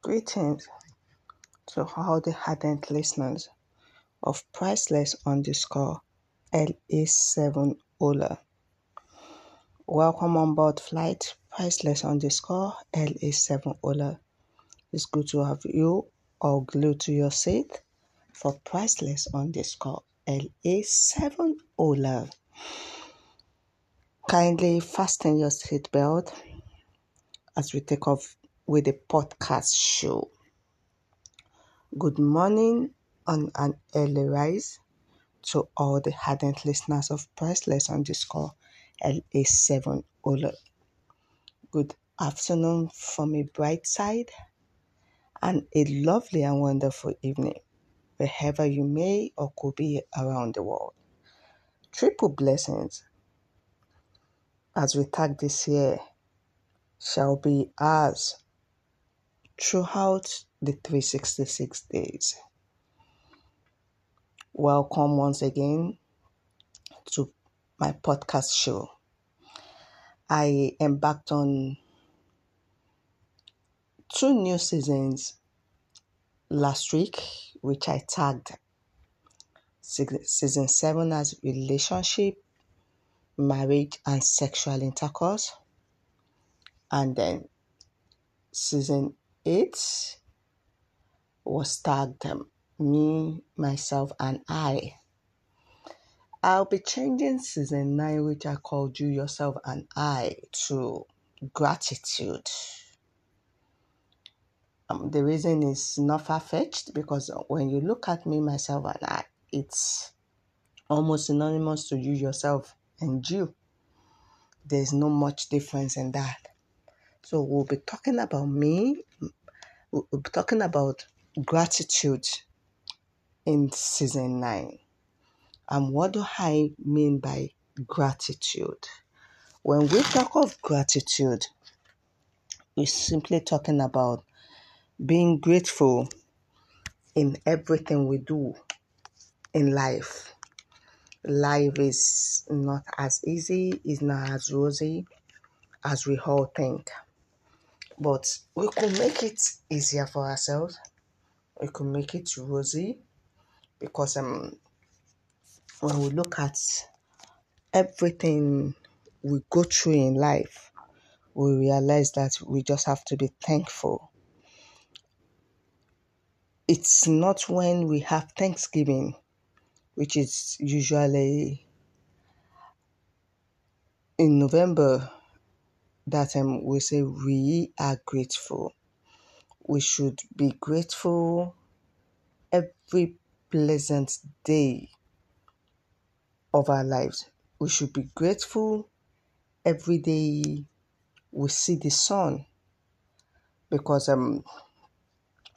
Greetings to all the ardent listeners of Priceless underscore LA7 Ola. Welcome on board flight Priceless underscore LA7 Ola. It's good to have you all glued to your seat for Priceless underscore LA7 Ola. Kindly fasten your seatbelt as we take off with the podcast show. Good morning on an early rise to all the ardent listeners of Priceless underscore LA7 Ola. Good afternoon from a bright side and a lovely and wonderful evening wherever you may or could be around the world. Triple blessings as we tag this year shall be ours throughout the 366 days. Welcome once again to my podcast show. I embarked on two new seasons last week, which I tagged season 7 as relationship, marriage, and sexual intercourse. And then season 8 was tagged me, myself, and I. I'll be changing season 9, which I called You, Yourself, and I, to gratitude. Um, the reason is not far fetched because when you look at me, myself, and I, it's almost synonymous to you, yourself, and you. There's no much difference in that. So we'll be talking about me, we'll be talking about gratitude in season 9. And what do I mean by gratitude? When we talk of gratitude, we're simply talking about being grateful in everything we do in life. Life is not as easy, is not as rosy as we all think. But we could make it easier for ourselves. We could make it rosy because um, when we look at everything we go through in life, we realize that we just have to be thankful. It's not when we have Thanksgiving, which is usually in November, that um, we say we are grateful. We should be grateful every pleasant day of our lives. We should be grateful every day we see the sun because um,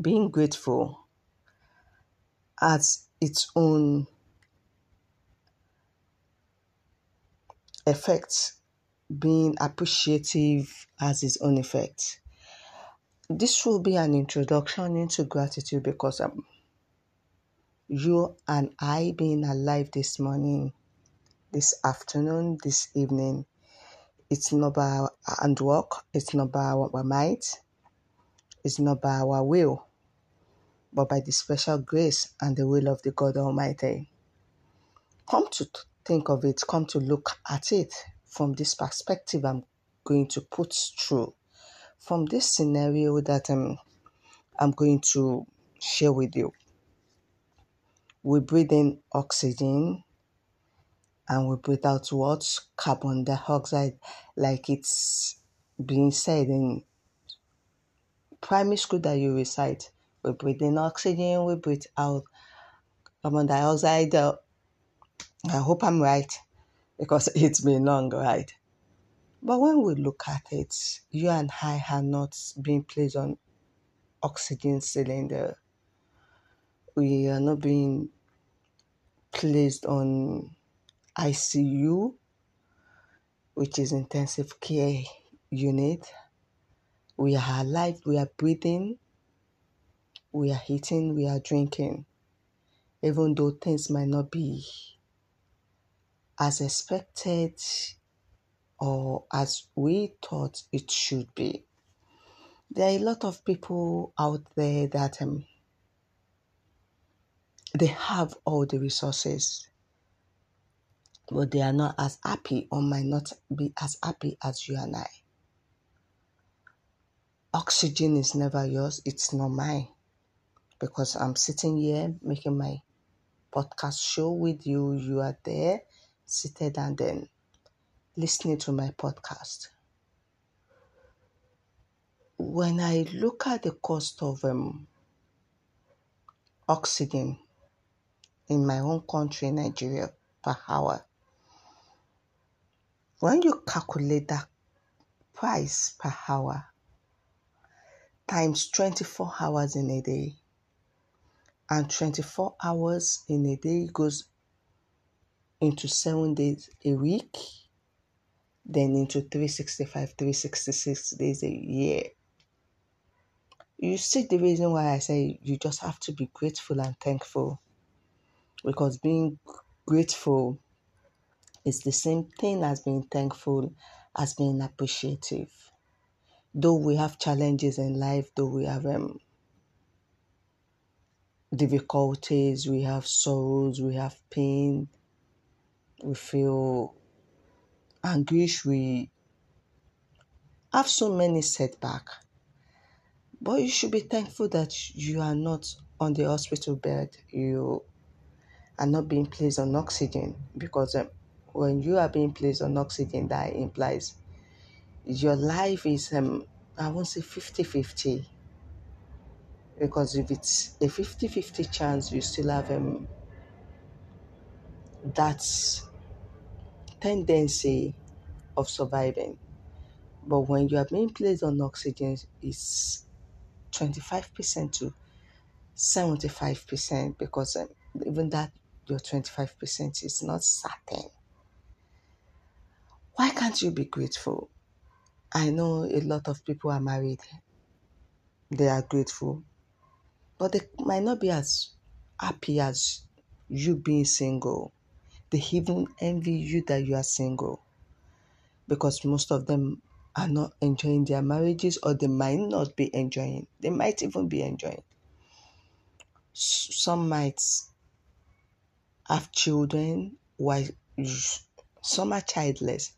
being grateful has its own effects. Being appreciative has its own effect. This will be an introduction into gratitude because um, you and I being alive this morning, this afternoon, this evening, it's not by our handwork, it's not by our might, it's not by our will, but by the special grace and the will of the God Almighty. Come to think of it, come to look at it from this perspective I'm going to put through, from this scenario that um, I'm going to share with you. We breathe in oxygen and we breathe out what? Carbon dioxide, like it's being said in primary school that you recite. We breathe in oxygen, we breathe out carbon dioxide. Uh, I hope I'm right because it's been long, right? But when we look at it, you and I are not being placed on oxygen cylinder. We are not being placed on ICU, which is intensive care unit. We are alive, we are breathing, we are eating, we are drinking, even though things might not be as expected or as we thought it should be. There are a lot of people out there that um, they have all the resources, but they are not as happy or might not be as happy as you and I. Oxygen is never yours, it's not mine. Because I'm sitting here making my podcast show with you. You are there, seated and then listening to my podcast. When I look at the cost of um, oxygen in my own country, Nigeria, per hour, when you calculate that price per hour times 24 hours in a day, and 24 hours in a day goes into seven days a week, then into 365, 366 days a year. You see the reason why I say you just have to be grateful and thankful. Because being grateful is the same thing as being thankful, as being appreciative. Though we have challenges in life, though we have um, difficulties, we have sorrows, we have pain, we feel anguish, we have so many setbacks. But you should be thankful that you are not on the hospital bed. You are not being placed on oxygen because um, when you are being placed on oxygen, that implies your life is, um, I won't say 50 50 because if it's a 50 50 chance, you still have um, that tendency of surviving. But when you are being placed on oxygen, it's 25% to 75% because um, even that your 25% is not certain. Why can't you be grateful? I know a lot of people are married, they are grateful, but they might not be as happy as you being single. They even envy you that you are single because most of them are not enjoying their marriages or they might not be enjoying. They might even be enjoying. Some might have children while some are childless.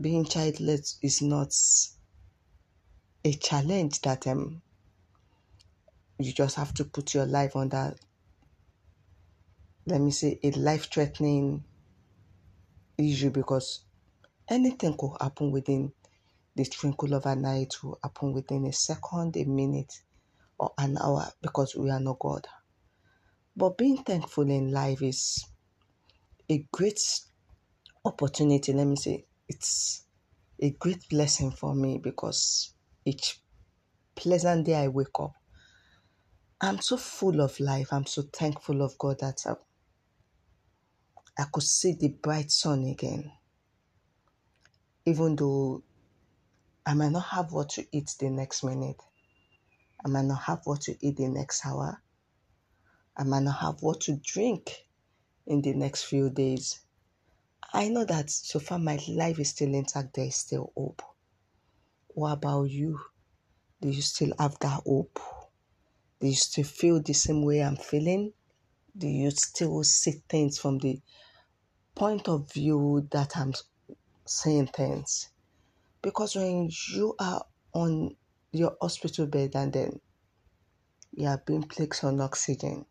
Being childless is not a challenge that um you just have to put your life under let me say a life threatening issue because anything could happen within the twinkle of an eye it will happen within a second, a minute, or an hour because we are not God. But being thankful in life is a great opportunity. Let me say it's a great blessing for me because each pleasant day I wake up, I'm so full of life. I'm so thankful of God that I, could see the bright sun again. Even though I might not have what to eat the next minute, I might not have what to eat the next hour, I might not have what to drink in the next few days. I know that so far my life is still intact, there is still hope. What about you? Do you still have that hope? Do you still feel the same way I'm feeling? Do you still see things from the point of view that I'm saying things? Because when you are on your hospital bed and then you are being placed on oxygen,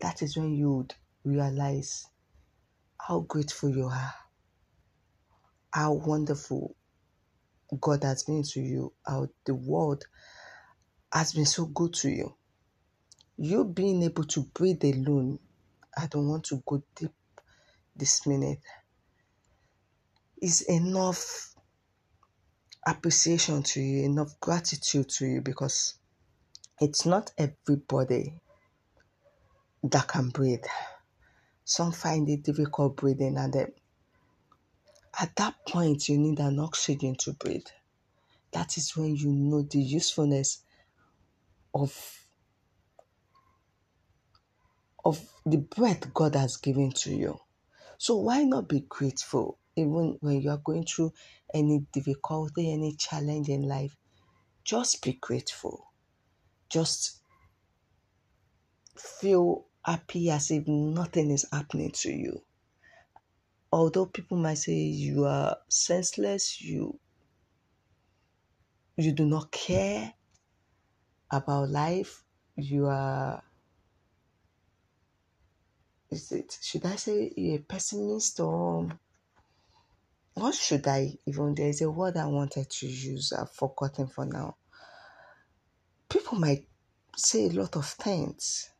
that is when you would realize how grateful you are, how wonderful God has been to you, how the world has been so good to you. You being able to breathe alone, I don't want to go deep this minute, is enough appreciation to you, enough gratitude to you because it's not everybody that can breathe. Some find it difficult breathing, and then at that point, you need an oxygen to breathe. That is when you know the usefulness of of the breath God has given to you. So why not be grateful even when you are going through any difficulty, any challenge in life? just be grateful. Just feel happy as if nothing is happening to you. Although people might say you are senseless, you you do not care about life, you are is it should I say a pessimist or what should I even there's a word I wanted to use, I've forgotten for now. People might say a lot of things,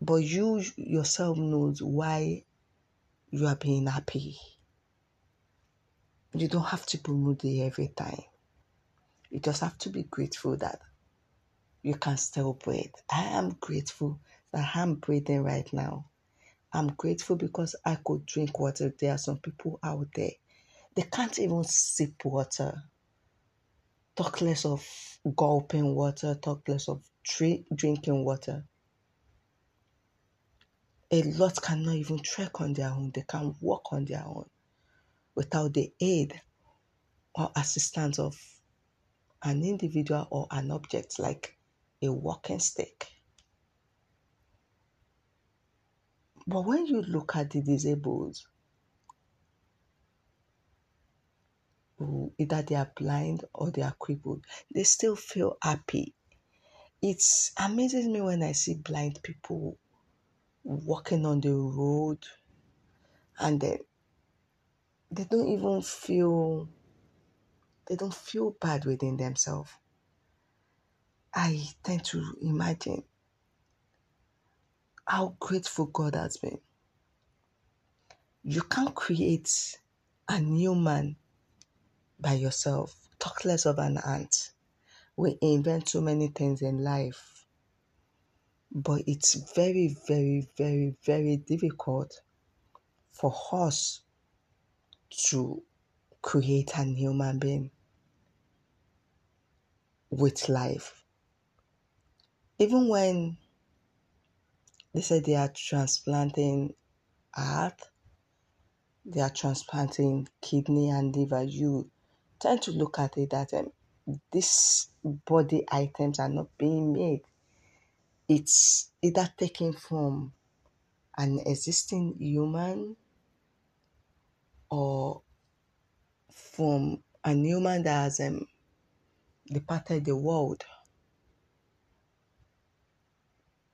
but you yourself knows why you are being happy. You don't have to be moody every time. You just have to be grateful that you can still breathe. I am grateful that I'm breathing right now. I'm grateful because I could drink water. There are some people out there, they can't even sip water. Talk less of gulping water, talk less of drink, drinking water. A lot cannot even trek on their own, they can't walk on their own without the aid or assistance of an individual or an object like a walking stick. But when you look at the disabled, mm, either they are blind or they are crippled, they still feel happy. It amazes me when I see blind people walking on the road and they, they don't even feel they don't feel bad within themselves. I tend to imagine how grateful God has been. You can't create a new man by yourself. Talk less of an ant. We invent so many things in life, but it's very, very, very, very difficult for us to create a human being with life. Even when they said they are transplanting heart, they are transplanting kidney and liver. You tend to look at it that um, these body items are not being made. It's either taken from an existing human or from a human that has um, departed the world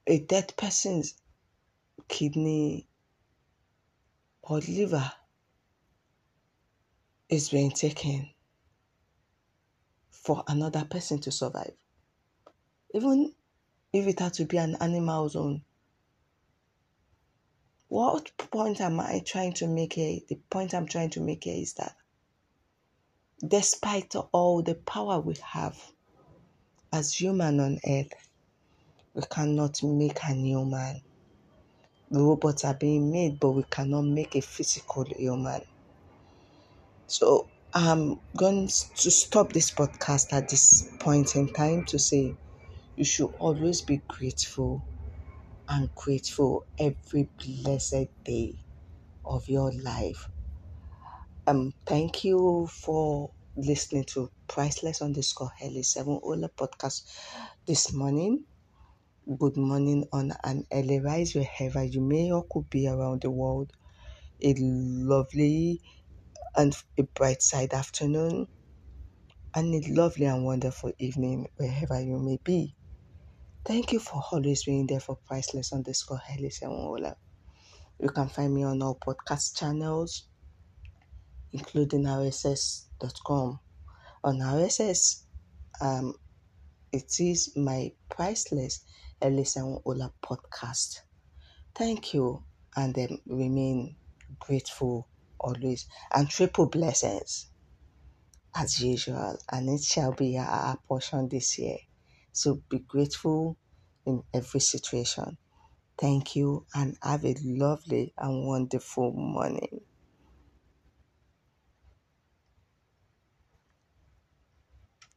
a dead person's kidney or liver is being taken for another person to survive. Even if it had to be an animal's own. What point am I trying to make here? The point I'm trying to make here is that despite all the power we have as human on earth, we cannot make a new man. Robots are being made, but we cannot make a physical human. So I'm going to stop this podcast at this point in time to say you should always be grateful and grateful every blessed day of your life. Um, thank you for listening to Priceless underscore Heli 7 Ola podcast this morning good morning on an early rise wherever you may or could be around the world. A lovely and a bright side afternoon and a lovely and wonderful evening wherever you may be. Thank you for always being there for Priceless underscore Helis and You can find me on all podcast channels, including RSS.com. On RSS, um, it is my priceless Elisa Ola podcast. Thank you and um, remain grateful always and triple blessings as usual and it shall be our portion this year. So be grateful in every situation. Thank you and have a lovely and wonderful morning.